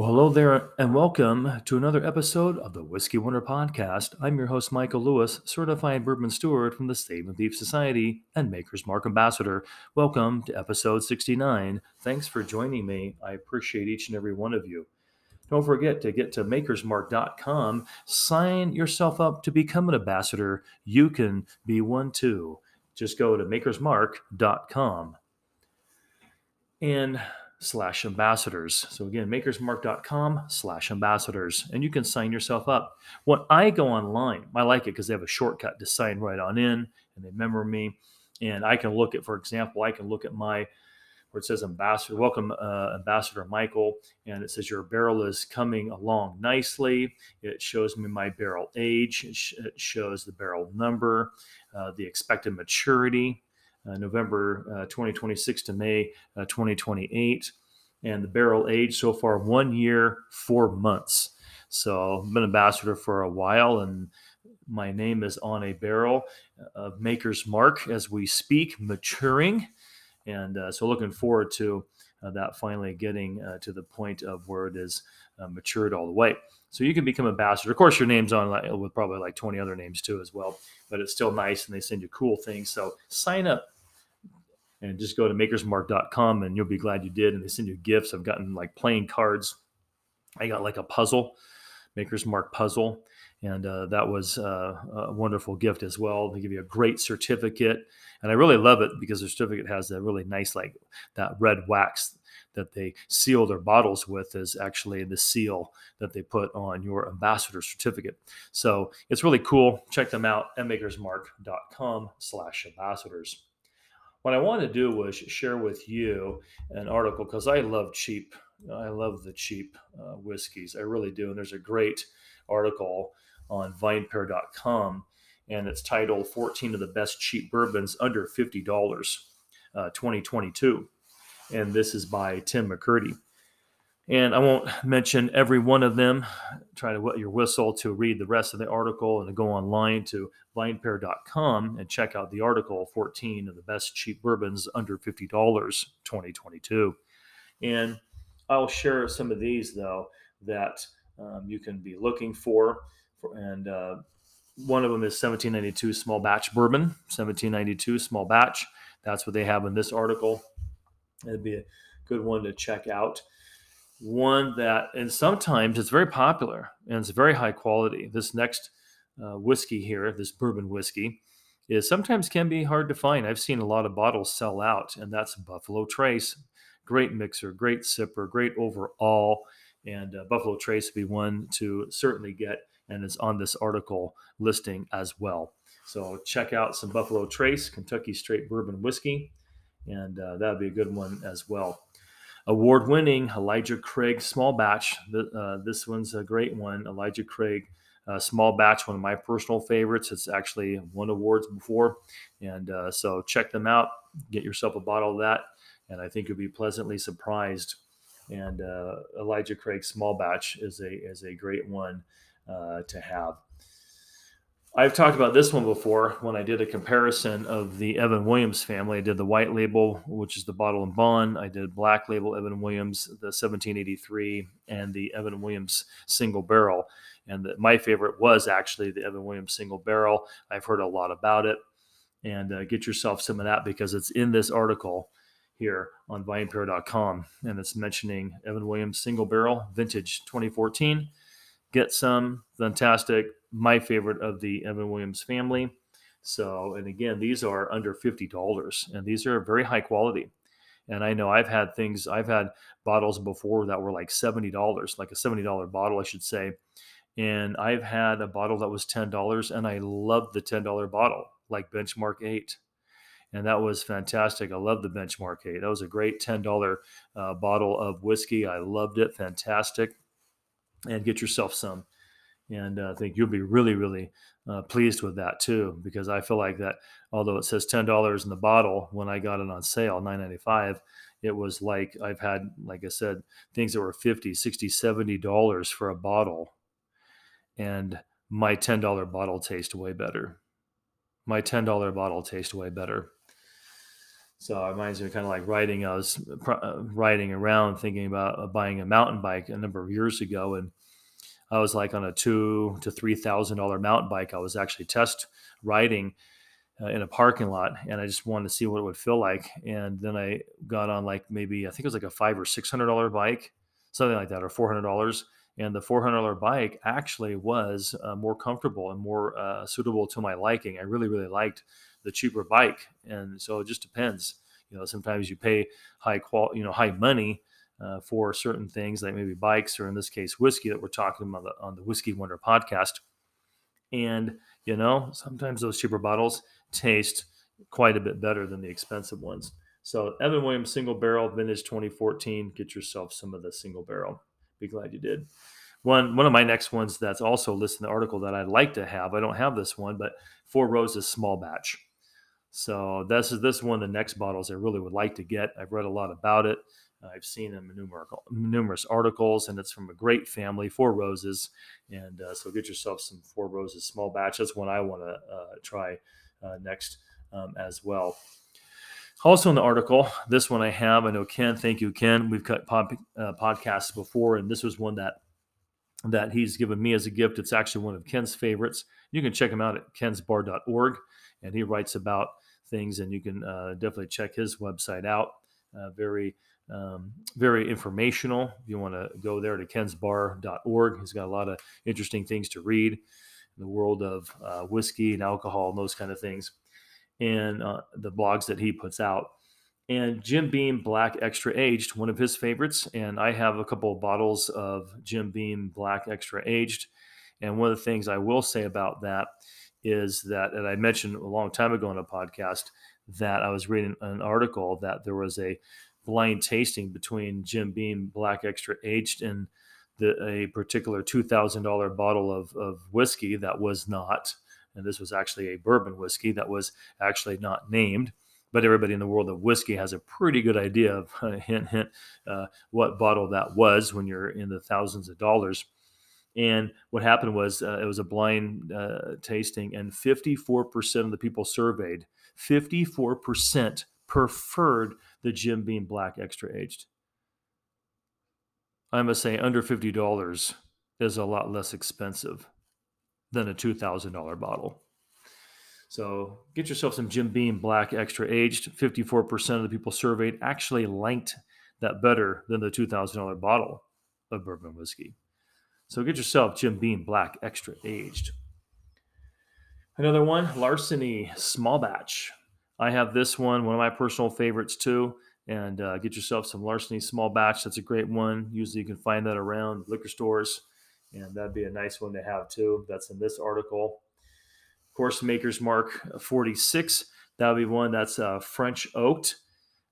Well, hello there, and welcome to another episode of the Whiskey Wonder Podcast. I'm your host, Michael Lewis, certified bourbon steward from the Stave and Thief Society and Maker's Mark Ambassador. Welcome to episode 69. Thanks for joining me. I appreciate each and every one of you. Don't forget to get to makersmark.com, sign yourself up to become an ambassador. You can be one too. Just go to makersmark.com. And slash ambassadors. So again, makersmark.com slash ambassadors, and you can sign yourself up. When I go online, I like it because they have a shortcut to sign right on in and they remember me. And I can look at, for example, I can look at my where it says ambassador, welcome uh, ambassador Michael, and it says your barrel is coming along nicely. It shows me my barrel age. It, sh- it shows the barrel number, uh, the expected maturity, November uh, 2026 to May uh, 2028. And the barrel age so far one year, four months. So I've been ambassador for a while, and my name is on a barrel of Maker's Mark as we speak, maturing. And uh, so looking forward to uh, that finally getting uh, to the point of where it is matured all the way. So you can become ambassador. Of course, your name's on like, with probably like 20 other names too as well, but it's still nice and they send you cool things. So sign up and just go to makersmark.com and you'll be glad you did. And they send you gifts. I've gotten like playing cards. I got like a puzzle, Maker's Mark puzzle. And uh, that was uh, a wonderful gift as well. They give you a great certificate. And I really love it because the certificate has that really nice, like that red wax that they seal their bottles with is actually the seal that they put on your ambassador certificate. So it's really cool. Check them out at makersmark.com slash ambassadors. What I want to do was share with you an article because I love cheap. I love the cheap uh, whiskeys. I really do. And there's a great article on vinepair.com and it's titled 14 of the best cheap bourbons under $50 uh, 2022 and this is by tim mckirdy and i won't mention every one of them. Try to wet your whistle to read the rest of the article and to go online to vinepair.com and check out the article 14 of the best cheap bourbons under $50 2022 and i'll share some of these though that um, you can be looking for and uh, one of them is 1792 small batch bourbon 1792 small batch. That's what they have in this article. It'd be a good one to check out one that and sometimes it's very popular and it's very high quality this next uh, whiskey here this bourbon whiskey is sometimes can be hard to find i've seen a lot of bottles sell out and that's buffalo trace great mixer great sipper great overall and uh, buffalo trace would be one to certainly get and is on this article listing as well. So check out some Buffalo Trace, Kentucky Straight Bourbon Whiskey, and uh, that would be a good one as well. Award winning Elijah Craig Small Batch. Uh, this one's a great one. Elijah Craig uh, Small Batch, one of my personal favorites. It's actually won awards before. And uh, so check them out. Get yourself a bottle of that. And I think you'll be pleasantly surprised. And uh, Elijah Craig Small Batch is a, is a great one uh, to have. I've talked about this one before when I did a comparison of the Evan Williams family. I did the white label, which is the bottled in bond. I did black label Evan Williams, the 1783, and the Evan Williams single barrel. And the, my favorite was actually the Evan Williams single barrel. I've heard a lot about it. And uh, get yourself some of that because it's in this article here on vinepair.com. And it's mentioning Evan Williams single barrel vintage 2014 get some. Fantastic. My favorite of the Evan Williams family. So, and again, these are under $50 and these are very high quality. And I know I've had things, I've had bottles before that were like $70, like a $70 bottle, I should say. And I've had a bottle that was $10 and I loved the $10 bottle, like Benchmark 8. And that was fantastic. I love the Benchmark 8. That was a great $10 uh, bottle of whiskey. I loved it. Fantastic and get yourself some. And uh, I think you'll be really, really uh, pleased with that too, because I feel like that, although it says $10 in the bottle, when I got it on sale, $9.95, it was like I've had, like I said, things that were 50, 60, 70 dollars for a bottle. And my $10 bottle tastes way better. My $10 bottle tastes way better. So it reminds me kind of like riding. I was uh, riding around thinking about uh, buying a mountain bike a number of years ago, and I was like on a two to three thousand dollar mountain bike. I was actually test riding uh, in a parking lot, and I just wanted to see what it would feel like. And then I got on like maybe I think it was like a five or six hundred dollar bike, something like that, or four hundred dollars. And the four hundred dollar bike actually was uh, more comfortable and more uh, suitable to my liking. I really really liked the cheaper bike. And so it just depends. You know, sometimes you pay high qual, you know, high money uh, for certain things like maybe bikes or in this case whiskey that we're talking about the, on the Whiskey Wonder podcast. And you know, sometimes those cheaper bottles taste quite a bit better than the expensive ones. So Evan Williams single barrel vintage 2014. Get yourself some of the single barrel. Be glad you did. One one of my next ones that's also listed in the article that I'd like to have. I don't have this one, but Four Roses small batch. So this is this one the next bottles I really would like to get. I've read a lot about it. I've seen in numerous, numerous articles, and it's from a great family, Four Roses. And uh, so get yourself some Four Roses small batch. That's one I want to uh, try uh, next um, as well. Also in the article, this one I have. I know Ken. Thank you, Ken. We've cut pod, uh, podcasts before, and this was one that that he's given me as a gift. It's actually one of Ken's favorites. You can check him out at kensbar.org, and he writes about things, and you can uh, definitely check his website out. Uh, very, um, very informational. If you want to go there to kensbar.org, he's got a lot of interesting things to read in the world of uh, whiskey and alcohol and those kind of things, and uh, the blogs that he puts out. And Jim Beam Black Extra Aged, one of his favorites. And I have a couple of bottles of Jim Beam Black Extra Aged. And one of the things I will say about that is that, and I mentioned a long time ago on a podcast that I was reading an article that there was a blind tasting between Jim Beam Black Extra Aged and the, a particular $2,000 bottle of, of whiskey that was not, and this was actually a bourbon whiskey that was actually not named. But everybody in the world of whiskey has a pretty good idea of, hint, hint, uh, what bottle that was when you're in the thousands of dollars. And what happened was uh, it was a blind uh, tasting, and 54% of the people surveyed, 54% preferred the Jim Beam Black Extra Aged. I must say, under $50 is a lot less expensive than a $2,000 bottle. So get yourself some Jim Beam Black Extra Aged. 54% of the people surveyed actually liked that better than the $2,000 bottle of bourbon whiskey. So get yourself Jim Beam Black Extra Aged. Another one, Larceny Small Batch. I have this one, one of my personal favorites too. And uh, get yourself some Larceny Small Batch. That's a great one. Usually you can find that around liquor stores. And that'd be a nice one to have too. That's in this article. Of course, Maker's Mark 46. That would be one that's uh, French oaked.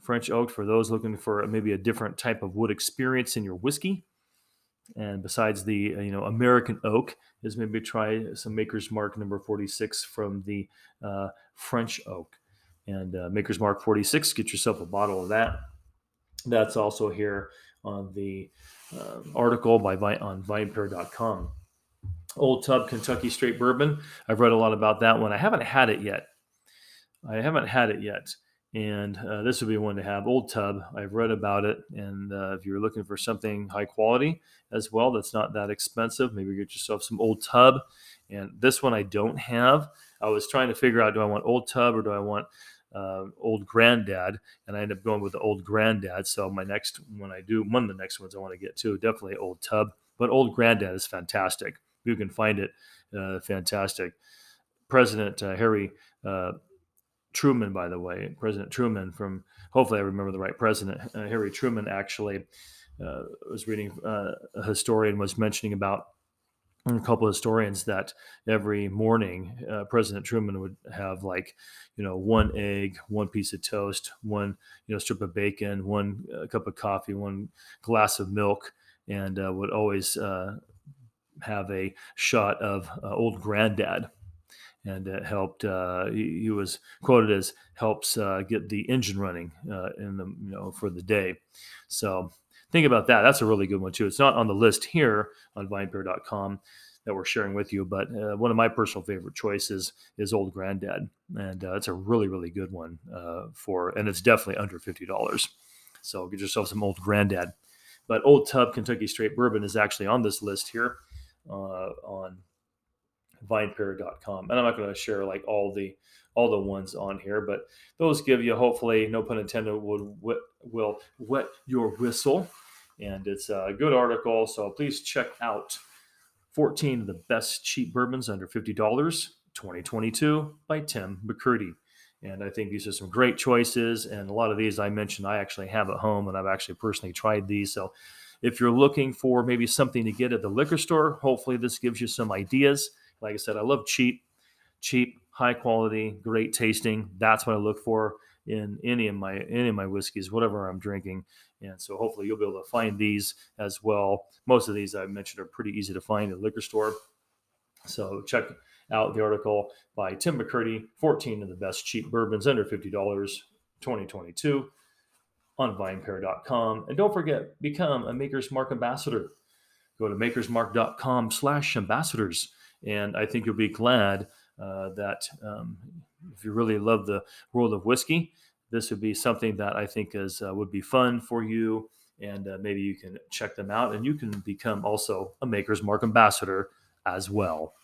French oaked for those looking for maybe a different type of wood experience in your whiskey. And besides the uh, you know American oak, is maybe try some Maker's Mark number 46 from the uh, French oak. And uh, Maker's Mark 46, get yourself a bottle of that. That's also here on the uh, article by on vinepair.com. Old Tub Kentucky Straight Bourbon. I've read a lot about that one. I haven't had it yet. I haven't had it yet and uh, this would be one to have. Old Tub, I've read about it, and uh, if you're looking for something high quality as well, that's not that expensive, maybe get yourself some Old Tub. And this one I don't have. I was trying to figure out: do I want Old Tub or do I want uh, Old Granddad? And I ended up going with the Old Granddad. So my next, when I do one of the next ones, I want to get to definitely Old Tub, but Old Granddad is fantastic. You can find it, uh, fantastic. President uh, Harry uh, Truman, by the way, President Truman from, hopefully I remember the right president, uh, Harry Truman actually uh, was reading, uh, a historian was mentioning about a couple of historians that every morning uh, President Truman would have like, you know, one egg, one piece of toast, one, you know, strip of bacon, one uh, cup of coffee, one glass of milk, and uh, would always have a shot of old granddad and it helped. Uh, he, was quoted as helps uh, get the engine running uh, in the you know for the day. So think about that. That's a really good one too. It's not on the list here on VinePair.com, that we're sharing with you. But uh, one of my personal favorite choices is Old Granddad, and uh, it's a really really good one uh, for, and it's definitely under fifty dollars. So get yourself some Old Granddad. But Old Tub Kentucky Straight Bourbon is actually on this list here uh, on vinepair.com. And I'm not going to share like all the all the ones on here, but those give you hopefully, no pun intended, will will wet your whistle. And it's a good article, so please check out 14 of the best cheap bourbons under $50 2022 by Tim McKirdy. And I think these are some great choices. And a lot of these I mentioned I actually have at home, and I've actually personally tried these. So if you're looking for maybe something to get at the liquor store, hopefully this gives you some ideas. Like I said, I love cheap, cheap, high quality, great tasting. That's what I look for in any of my any of my whiskeys, whatever I'm drinking. And so hopefully you'll be able to find these as well. Most of these I mentioned are pretty easy to find at liquor store. So check out the article by Tim McKirdy, 14 of the best cheap bourbons under $50, 2022 on vinepair.com. And don't forget, become a Maker's Mark ambassador. Go to makersmark.com slash ambassadors. And I think you'll be glad that um, if you really love the world of whiskey, this would be something that I think is uh, would be fun for you. And uh, maybe you can check them out and you can become also a Maker's Mark ambassador as well.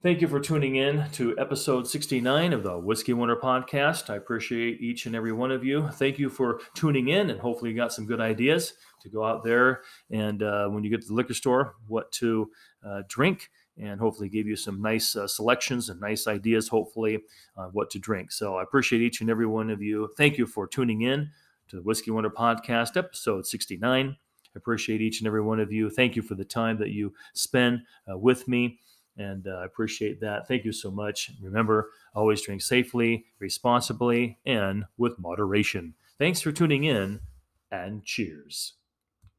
Thank you for tuning in to episode 69 of the Whiskey Wonder podcast. I appreciate each and every one of you. Thank you for tuning in, and hopefully, you got some good ideas to go out there and uh, when you get to the liquor store, what to uh, drink, and hopefully, give you some nice uh, selections and nice ideas, hopefully, on what to drink. So, I appreciate each and every one of you. Thank you for tuning in to the Whiskey Wonder podcast, episode 69. I appreciate each and every one of you. Thank you for the time that you spend uh, with me and uh, I appreciate that. Thank you so much. Remember, always drink safely, responsibly, and with moderation. Thanks for tuning in, and cheers.